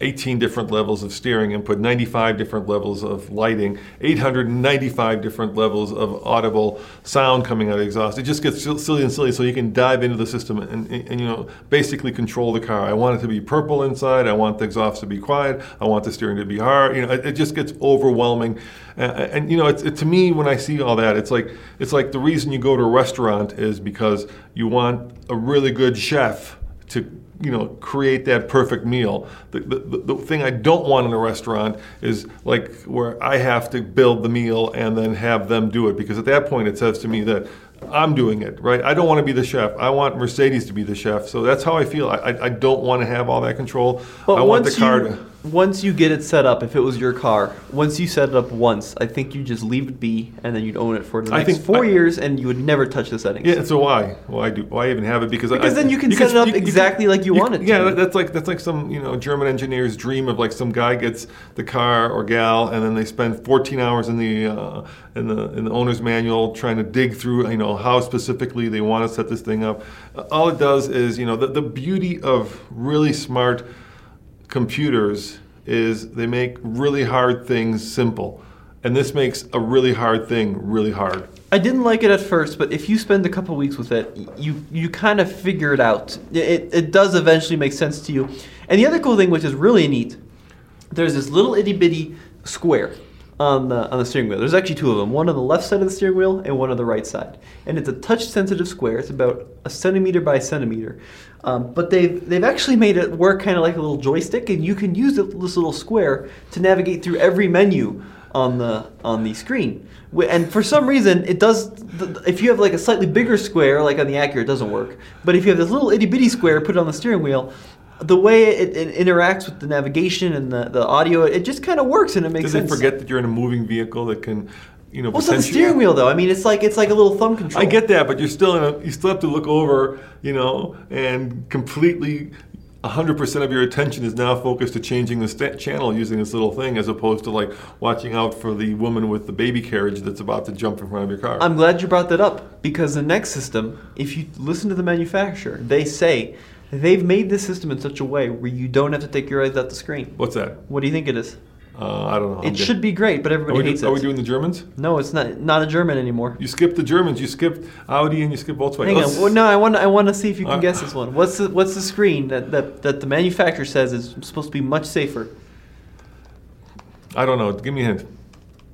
Speaker 1: 18 different levels of steering input, 95 different levels of lighting, 895 different levels of audible sound coming out of the exhaust. It just gets silly and silly. So you can dive into the system and, and, and, you know basically control the car. I want it to be purple inside. I want the exhaust to be quiet. I want the steering to be hard. You know, it, it just gets overwhelming. Uh, and you know, it's, it, to me, when I see all that, it's like it's like the reason you go to a restaurant is because you want a really good chef to you know create that perfect meal. The, the, the thing I don't want in a restaurant is like where I have to build the meal and then have them do it because at that point it says to me that I'm doing it right. I don't want to be the chef. I want Mercedes to be the chef. So that's how I feel. I, I, I don't want to have all that control.
Speaker 2: But
Speaker 1: I want the car
Speaker 2: you,
Speaker 1: to.
Speaker 2: Once you get it set up, if it was your car, once you set it up once, I think you just leave it be, and then you'd own it for the
Speaker 1: I
Speaker 2: next
Speaker 1: think
Speaker 2: four
Speaker 1: I-
Speaker 2: years, and you would never touch the settings.
Speaker 1: Yeah, so why? Why do? Why even have it? Because
Speaker 2: Because
Speaker 1: I,
Speaker 2: then you can set it up exactly like you want it
Speaker 1: Yeah,
Speaker 2: to.
Speaker 1: that- that's like that's like some you know German engineer's dream of like some guy gets the car or gal, and then they spend 14 hours in the uh, in the in the owner's manual trying to dig through you know how specifically they want to set this thing up. Uh, all it does is you know the, the beauty of really smart computers is they make really hard things simple, and this makes a really hard thing really hard.
Speaker 2: I didn't like it at first, but if you spend a couple weeks with it, you you kind of figure it out. It, it does eventually make sense to you. And the other cool thing, which is really neat, there's this little itty bitty square on the on the steering wheel. There's actually two of them, one on the left side of the steering wheel and one on the right side. And it's a touch sensitive square. It's about a centimeter by centimeter. Um, but they've they've actually made it work kind of like a little joystick, and you can use this little square to navigate through every menu on the on the screen. And for some reason, it does. If you have like a slightly bigger square, like on the Acura, it doesn't work. But if you have this little itty bitty square put it on the steering wheel, the way it, it interacts with the navigation and the, the audio, it just kind of works and it makes
Speaker 1: Does they
Speaker 2: sense.
Speaker 1: forget that you're in a moving vehicle that can, you know,
Speaker 2: Well, it's on the steering wheel though. I mean, it's like it's like a little thumb control.
Speaker 1: I get that, but you're still in a, you still have to look over, you know, and completely 100% of your attention is now focused to changing the sta- channel using this little thing as opposed to like watching out for the woman with the baby carriage that's about to jump in front of your car.
Speaker 2: I'm glad you brought that up because the next system, if you listen to the manufacturer, they say they've made this system in such a way where you don't have to take your eyes off the screen.
Speaker 1: What's that?
Speaker 2: What do you think it is?
Speaker 1: Uh, I don't know. I'm
Speaker 2: It
Speaker 1: getting-
Speaker 2: should be great, but everybody
Speaker 1: hates do-
Speaker 2: hates
Speaker 1: are we doing the Germans?
Speaker 2: No, it's not. Not a German anymore.
Speaker 1: You skipped the Germans. You skipped Audi and you skipped Volkswagen.
Speaker 2: Hang
Speaker 1: Let's-
Speaker 2: on. Well, no, I want. I want to see if you can
Speaker 1: Uh,
Speaker 2: guess this one. What's the What's the screen that, that that the manufacturer says is supposed to be much safer?
Speaker 1: I don't know. Give me a hint.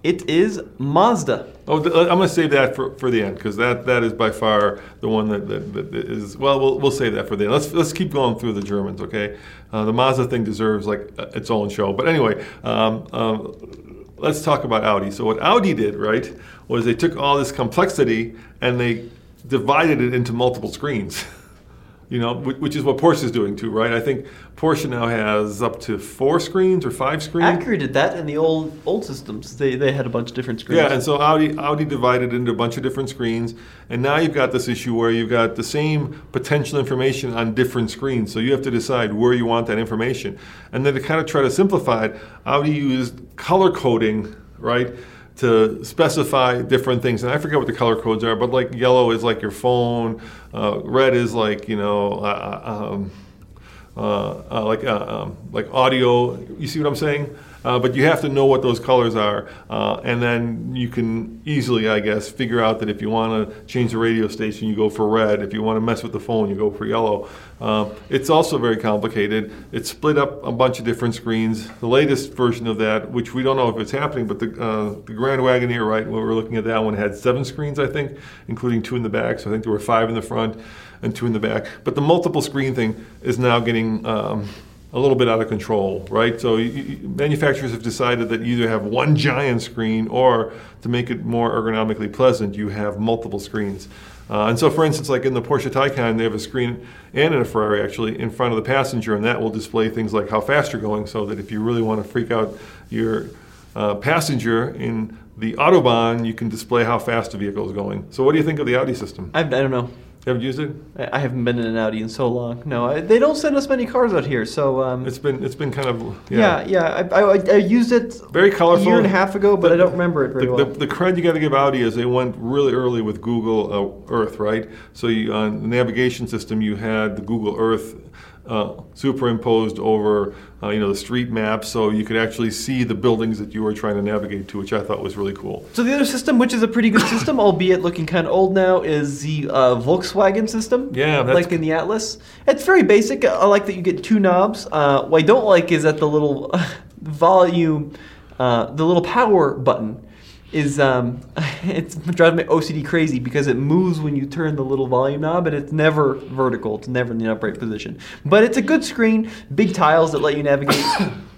Speaker 2: It is Mazda.
Speaker 1: Oh, I'm going to save that for, for the end because that, that is by far the one that, that, that is. Well, well, we'll save that for the end. Let's let's keep going through the Germans, okay? Uh, the Mazda thing deserves like uh, its own show. But anyway, um, um, let's talk about Audi. So what Audi did, right, was they took all this complexity and they divided it into multiple screens. you know, which is what Porsche is doing too, right? I think Porsche now has up to four screens or five screens.
Speaker 2: Acura did that in the old old systems. They, they had a bunch of different screens.
Speaker 1: Yeah, and so Audi Audi divided into a bunch of different screens, and now you've got this issue where you've got the same potential information on different screens. So you have to decide where you want that information, and then to kind of try to simplify it, Audi used color coding, right? To specify different things, and I forget what the color codes are, but like yellow is like your phone, uh, red is like you know, uh, um, uh, uh, like uh, um, like audio. You see what I'm saying? Uh, but you have to know what those colors are, uh, and then you can easily, I guess, figure out that if you want to change the radio station, you go for red. If you want to mess with the phone, you go for yellow. Uh, it's also very complicated. It's split up a bunch of different screens. The latest version of that, which we don't know if it's happening, but the uh, the Grand Wagoneer, right, when we were looking at that one, had seven screens, I think, including two in the back. So I think there were five in the front and two in the back. But the multiple screen thing is now getting um, a little bit out of control, right? So you, you, manufacturers have decided that you either have one giant screen or to make it more ergonomically pleasant, you have multiple screens. Uh, and so, for instance, like in the Porsche Taycan, they have a screen, and in a Ferrari actually, in front of the passenger, and that will display things like how fast you're going, so that if you really want to freak out your uh, passenger in the Autobahn, you can display how fast the vehicle is going. So, what do you think of the Audi system?
Speaker 2: I, I don't know.
Speaker 1: You haven't used it?
Speaker 2: I haven't been in an Audi in so long. No, I, they don't send us many cars out here. So um,
Speaker 1: It's been it's been kind of
Speaker 2: yeah, yeah. I, I, I used it
Speaker 1: Very colorful.
Speaker 2: a year and a half ago, but
Speaker 1: The-
Speaker 2: I don't remember it very
Speaker 1: the,
Speaker 2: well.
Speaker 1: the, the cred you got to give Audi is they went really early with Google uh, Earth, right? So you, on the navigation system, you had the Google Earth uh, superimposed over, uh, you know, the street map, so you could actually see the buildings that you were trying to navigate to, which I thought was really cool.
Speaker 2: So the other system, which is a pretty good system, albeit looking kind of old now, is the uh, Volkswagen system.
Speaker 1: Yeah, that's-
Speaker 2: like in the Atlas. It's very basic. I like that you get two knobs. Uh, what I don't like is that the little volume, uh, the little power button, is um, it's driving my OCD crazy because it moves when you turn the little volume knob, and it's never vertical. It's never in the upright position. But it's a good screen. Big tiles that let you navigate.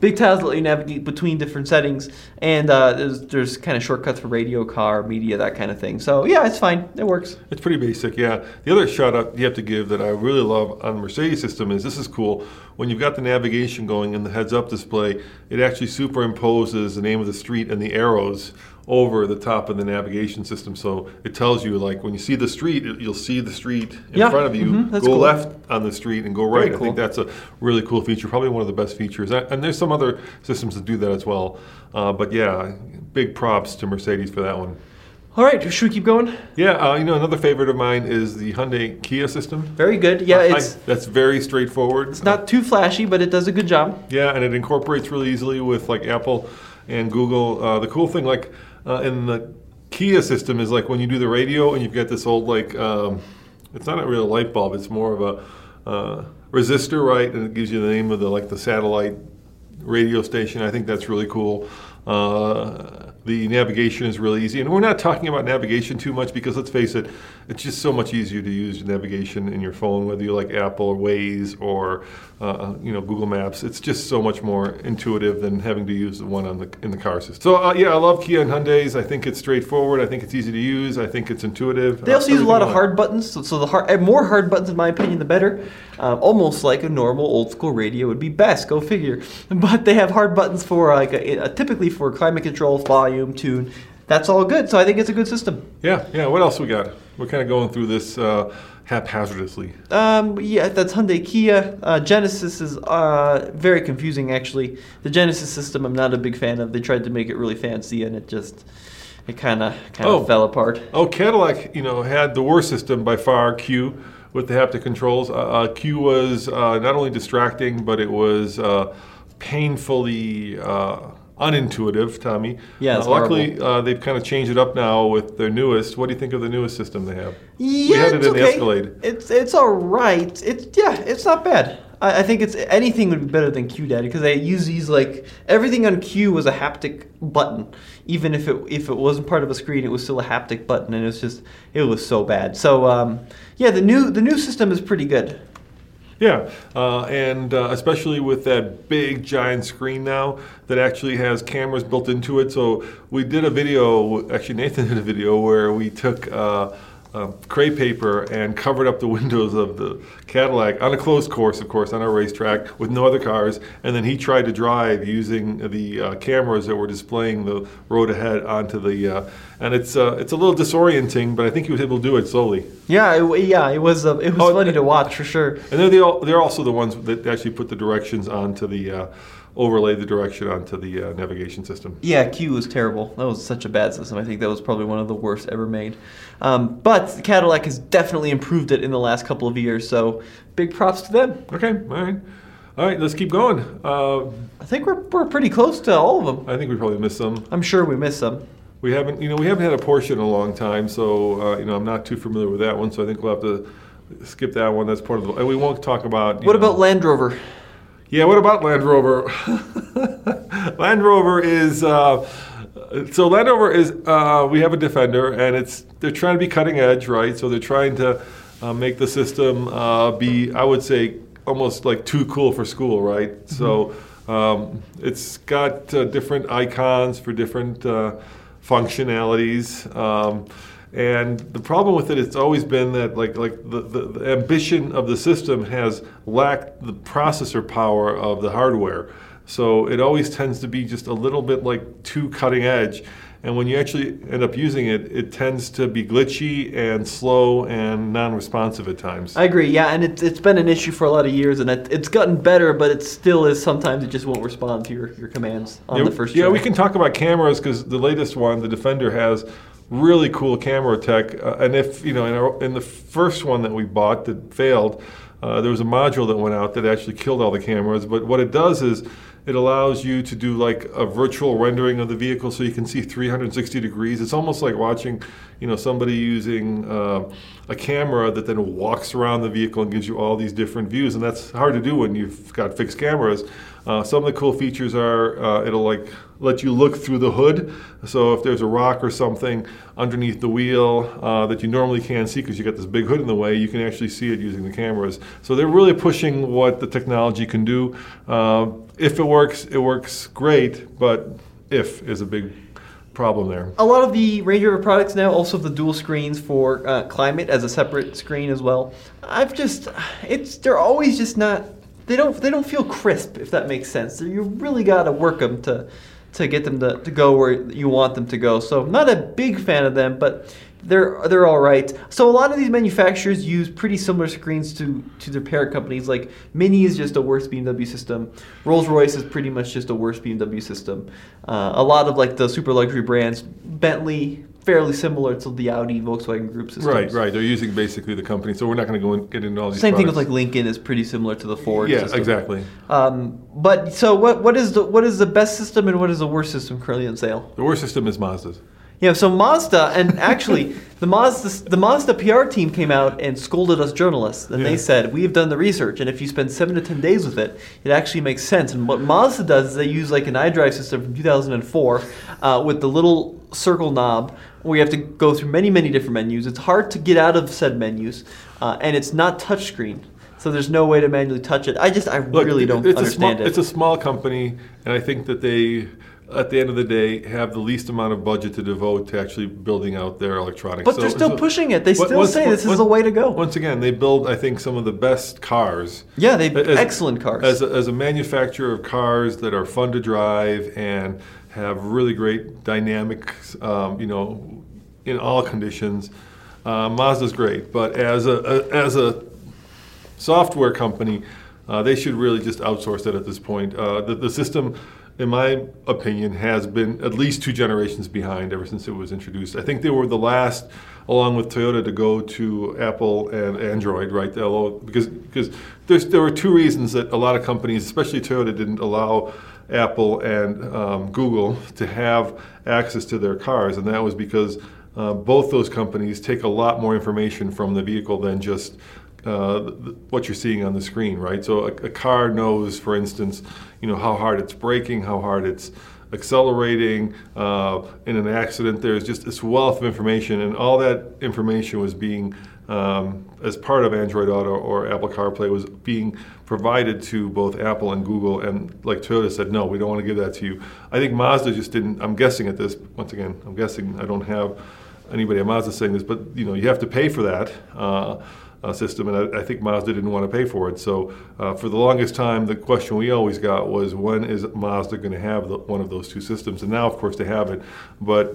Speaker 2: Big tiles let you navigate between different settings, and uh, there's, there's kind of shortcuts for radio, car, media, that kind of thing. So yeah, it's fine. It works.
Speaker 1: It's pretty basic, yeah. The other shout out you have to give that I really love on the Mercedes system is this is cool. When you've got the navigation going in the heads up display, it actually superimposes the name of the street and the arrows over the top of the navigation system. So it tells you, like, when you see the street, you'll see the street in
Speaker 2: Yeah,
Speaker 1: front of you.
Speaker 2: mhm,
Speaker 1: go
Speaker 2: cool.
Speaker 1: left on the street and go right.
Speaker 2: Very
Speaker 1: I think that's a really cool feature, probably one of the best features. And there's some other systems that do that as well. Uh, but yeah, big props to Mercedes for that one.
Speaker 2: All right, should we keep going?
Speaker 1: Yeah, uh, you know, another favorite of mine is the Hyundai Kia system.
Speaker 2: Very good. Yeah,
Speaker 1: I-
Speaker 2: it's
Speaker 1: that's very straightforward.
Speaker 2: it's not too flashy, but it does a good job.
Speaker 1: Yeah, and it incorporates really easily with like Apple and Google. Uh, the cool thing, like uh, in the Kia system, is like when you do the radio and you've got this old like um, it's not a real light bulb; it's more of a uh, resistor, right? And it gives you the name of the like the satellite radio station. I think that's really cool. Uh, the navigation is really easy, and we're not talking about navigation too much because let's face it, it's just so much easier to use navigation in your phone, whether you like Apple or Waze or uh, you know Google Maps. It's just so much more intuitive than having to use the one on the in the car system. So uh, yeah, I love Kia and Hyundai's. I think it's straightforward. I think it's easy to use. I think it's intuitive.
Speaker 2: They
Speaker 1: Uh,
Speaker 2: also use a lot of
Speaker 1: like.
Speaker 2: hard buttons, so, so the hard, uh, more hard buttons, in my opinion, the better. Um, almost like a normal old school radio would be best. Go figure. But they have hard buttons for like a, a- typically for climate control, volume, tune. That's all good. So I think it's a good system.
Speaker 1: Yeah, yeah. What else we got? We're kind of going through this uh, haphazardly.
Speaker 2: Um, yeah, that's Hyundai Kia. Uh, Genesis is uh, very confusing, actually. The Genesis system, I'm not a big fan of. They tried to make it really fancy, and it just it kind of kind of
Speaker 1: Oh.
Speaker 2: fell apart.
Speaker 1: Oh, Cadillac, you know, had the worst system by far, CUE, with the haptic controls. Uh, uh, CUE was uh, not only distracting, but it was uh, painfully uh, unintuitive, Tommy.
Speaker 2: Yeah,
Speaker 1: uh, luckily, uh, they've kind of changed it up now with their newest. What do you think of the newest system they have?
Speaker 2: Yeah,
Speaker 1: we had it
Speaker 2: it's
Speaker 1: in
Speaker 2: okay.
Speaker 1: the Escalade.
Speaker 2: It's it's all right. It's yeah, it's not bad. I, I think it's anything would be better than QDaddy because they use these like everything on CUE was a haptic button. Even if it if it wasn't part of a screen, it was still a haptic button, and it was just it was so bad. So um, yeah, the new the new system is pretty good.
Speaker 1: Yeah, uh, and uh, especially with that big giant screen now that actually has cameras built into it. So we did a video, actually Nathan did a video where we took uh, uh, crepe paper and covered up the windows of the Cadillac on a closed course, of course, on a racetrack with no other cars. And then he tried to drive using the uh, cameras that were displaying the road ahead onto the. Uh, and it's uh, it's a little disorienting, but I think he was able to do it slowly.
Speaker 2: Yeah, it, yeah, it was uh, it was
Speaker 1: Oh,
Speaker 2: funny to watch for sure.
Speaker 1: And they're the, they're also the ones that actually put the directions onto the uh, overlay the direction onto the uh, navigation system.
Speaker 2: Yeah, CUE was terrible. That was such a bad system. I think that was probably one of the worst ever made. Um, but Cadillac has definitely improved it in the last couple of years. So big props to them.
Speaker 1: Okay, all right, all right. Let's keep going. Uh,
Speaker 2: I think we're we're pretty close to all of them.
Speaker 1: I think we probably missed some.
Speaker 2: I'm sure we missed some.
Speaker 1: We haven't, you know, we haven't had a Porsche in a long time, so uh, you know, I'm not too familiar with that one. So I think we'll have to skip that one. That's part of the. And we won't talk about.
Speaker 2: What
Speaker 1: know-
Speaker 2: about Land Rover?
Speaker 1: Yeah, what about Land Rover? Land Rover is uh, so Land Rover is uh, we have a Defender, and it's they're trying to be cutting edge, right? So they're trying to uh, make the system uh, be, I would say, almost like too cool for school, right? So um, it's got uh, different icons for different uh, functionalities. Um, and the problem with it, it's always been that like like the, the, the ambition of the system has lacked the processor power of the hardware. So it always tends to be just a little bit like too cutting edge. And when you actually end up using it, it tends to be glitchy and slow and non-responsive at times.
Speaker 2: I agree. Yeah, and it's it's been an issue for a lot of years, and it, it's gotten better, but it still is. Sometimes it just won't respond to your, your commands on
Speaker 1: yeah,
Speaker 2: the first.
Speaker 1: yeah,
Speaker 2: try.
Speaker 1: we can talk about cameras because the latest one, the Defender, has really cool camera tech. Uh, and if you know, in, our, in the first one that we bought that failed, uh, there was a module that went out that actually killed all the cameras. But what it does is it allows you to do like a virtual rendering of the vehicle, so you can see 360 degrees. It's almost like watching, you know, somebody using uh, a camera that then walks around the vehicle and gives you all these different views, and that's hard to do when you've got fixed cameras. Uh, some of the cool features are uh, it'll like let you look through the hood. So if there's a rock or something underneath the wheel uh, that you normally can't see because you got this big hood in the way, you can actually see it using the cameras. So they're really pushing what the technology can do. Uh, if it works, it works great, but if is a big problem there.
Speaker 2: A lot of the Range Rover products now also have the dual screens for uh, climate as a separate screen as well. I've just, it's they're always just not. They don't they don't feel crisp if that makes sense. You really gotta work them to to get them to, to go where you want them to go. So not a big fan of them, but they're they're all right. So a lot of these manufacturers use pretty similar screens to to their parent companies. Like Mini is just a worse BMW system. Rolls Royce is pretty much just a worse BMW system. Uh, a lot of like the super luxury brands, Bentley, fairly similar to the Audi, Volkswagen group systems.
Speaker 1: Right, right. They're using basically the company, so we're not going to go and get into all these.
Speaker 2: Same thing with like Lincoln is pretty similar to the Ford.
Speaker 1: Yeah,
Speaker 2: system.
Speaker 1: exactly.
Speaker 2: Um, but so what? What is the what is the best system and what is the worst system currently on sale?
Speaker 1: The worst system is Mazda's.
Speaker 2: Yeah, so Mazda, and actually, the Mazda, the Mazda PR team came out and scolded us journalists, and
Speaker 1: Yeah.
Speaker 2: they said, "We've done the research, and if you spend seven to ten days with it, it actually makes sense." And what Mazda does is they use like an iDrive system from 2004 uh, with the little circle knob, you have to go through many, many different menus. It's hard to get out of said menus, uh, and it's not touchscreen. So there's no way to manually touch it. I just, I
Speaker 1: Look,
Speaker 2: really don't
Speaker 1: it's
Speaker 2: understand
Speaker 1: a small,
Speaker 2: it.
Speaker 1: It's a small company, and I think that they, at the end of the day, have the least amount of budget to devote to actually building out their electronics.
Speaker 2: But they're still pushing it. They still say this is the way to go.
Speaker 1: Once again, they build, I think, some of the best cars.
Speaker 2: yeah, they
Speaker 1: As-
Speaker 2: excellent cars.
Speaker 1: As a, as a manufacturer of cars that are fun to drive and have really great dynamics, um, you know, in all conditions, uh, Mazda's great. But as a, a as a software company, uh, they should really just outsource it at this point. Uh, the, the system, in my opinion, has been at least two generations behind ever since it was introduced. I think they were the last, along with Toyota, to go to Apple and Android, right? Because because there were two reasons that a lot of companies, especially Toyota, didn't allow Apple and um, Google to have access to their cars, and that was because uh, both those companies take a lot more information from the vehicle than just uh, what you're seeing on the screen, right? So a, a, car knows, for instance, you know how hard it's braking, how hard it's accelerating. Uh, in an accident, there's just this wealth of information, and all that information was being, um, as part of Android Auto or Apple CarPlay, was being provided to both Apple and Google. And like Toyota said, no, we don't want to give that to you. I think Mazda just didn't. I'm guessing at this. Once again, I'm guessing. I don't have anybody at Mazda saying this, but you know, you have to pay for that. Uh, uh, system, and I, I, think Mazda didn't want to pay for it. So uh, for the longest time, the question we always got was, when is Mazda going to have the, one of those two systems? And now, of course, they have it. But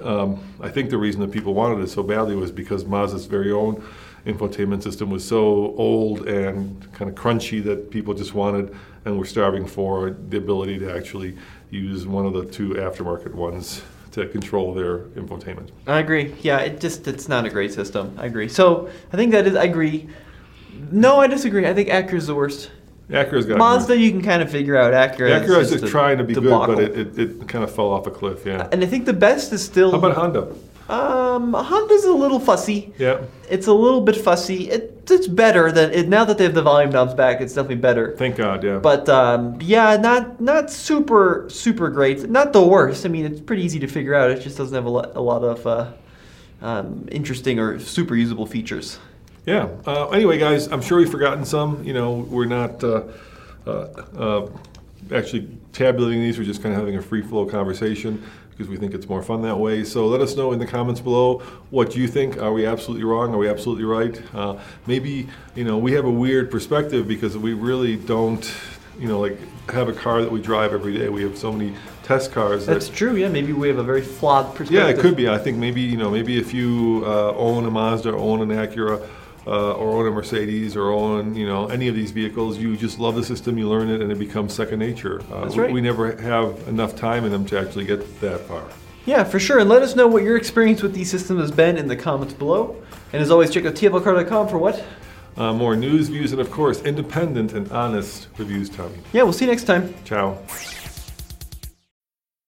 Speaker 1: um, I think the reason that people wanted it so badly was because Mazda's very own infotainment system was so old and kind of crunchy that people just wanted and were starving for the ability to actually use one of the two aftermarket ones to control their infotainment.
Speaker 2: I agree. Yeah, it just it's not a great system. I agree. So I think that is I agree. No, I disagree. I think Acura is the worst.
Speaker 1: Acura's got
Speaker 2: Mazda. You can kind of figure out Acura.
Speaker 1: Acura is just trying to be debacle. good, but it, it, it, kind of fell off a cliff. Yeah.
Speaker 2: And I think the best is still.
Speaker 1: How about Honda?
Speaker 2: Um, Honda's a little fussy.
Speaker 1: Yeah.
Speaker 2: It's a little bit fussy. It, it's better than it, now that they have the volume knobs back. It's definitely better.
Speaker 1: Thank God, yeah.
Speaker 2: But um, yeah, not not super super great. Not the worst. I mean, it's pretty easy to figure out. It just doesn't have a lot, a lot of uh, um, interesting or super usable features.
Speaker 1: Yeah. Uh, anyway, guys, I'm sure we've forgotten some. You know, we're not. Uh, uh, uh actually tabulating these. We're just kind of having a free flow conversation because we think it's more fun that way. So let us know in the comments below what you think. Are we absolutely wrong? Are we absolutely right? Uh, maybe you know we have a weird perspective because we really don't you know like have a car that we drive every day. We have so many test cars.
Speaker 2: That's
Speaker 1: that,
Speaker 2: true. Yeah, maybe we have a very flawed perspective.
Speaker 1: Yeah, it could be. I think maybe you know maybe if you uh, own a Mazda or own an Acura uh, or own a Mercedes or own you know any of these vehicles, you just love the system, you learn it, and it becomes second nature.
Speaker 2: Uh, That's right.
Speaker 1: We, we never have enough time in them to actually get that far.
Speaker 2: Yeah, for sure. And let us know what your experience with these systems has been in the comments below. And as always, check out tflcar.com for what?
Speaker 1: Uh, more news, views, and of course, independent and honest reviews, Tommy.
Speaker 2: Yeah, we'll see you next time.
Speaker 1: Ciao.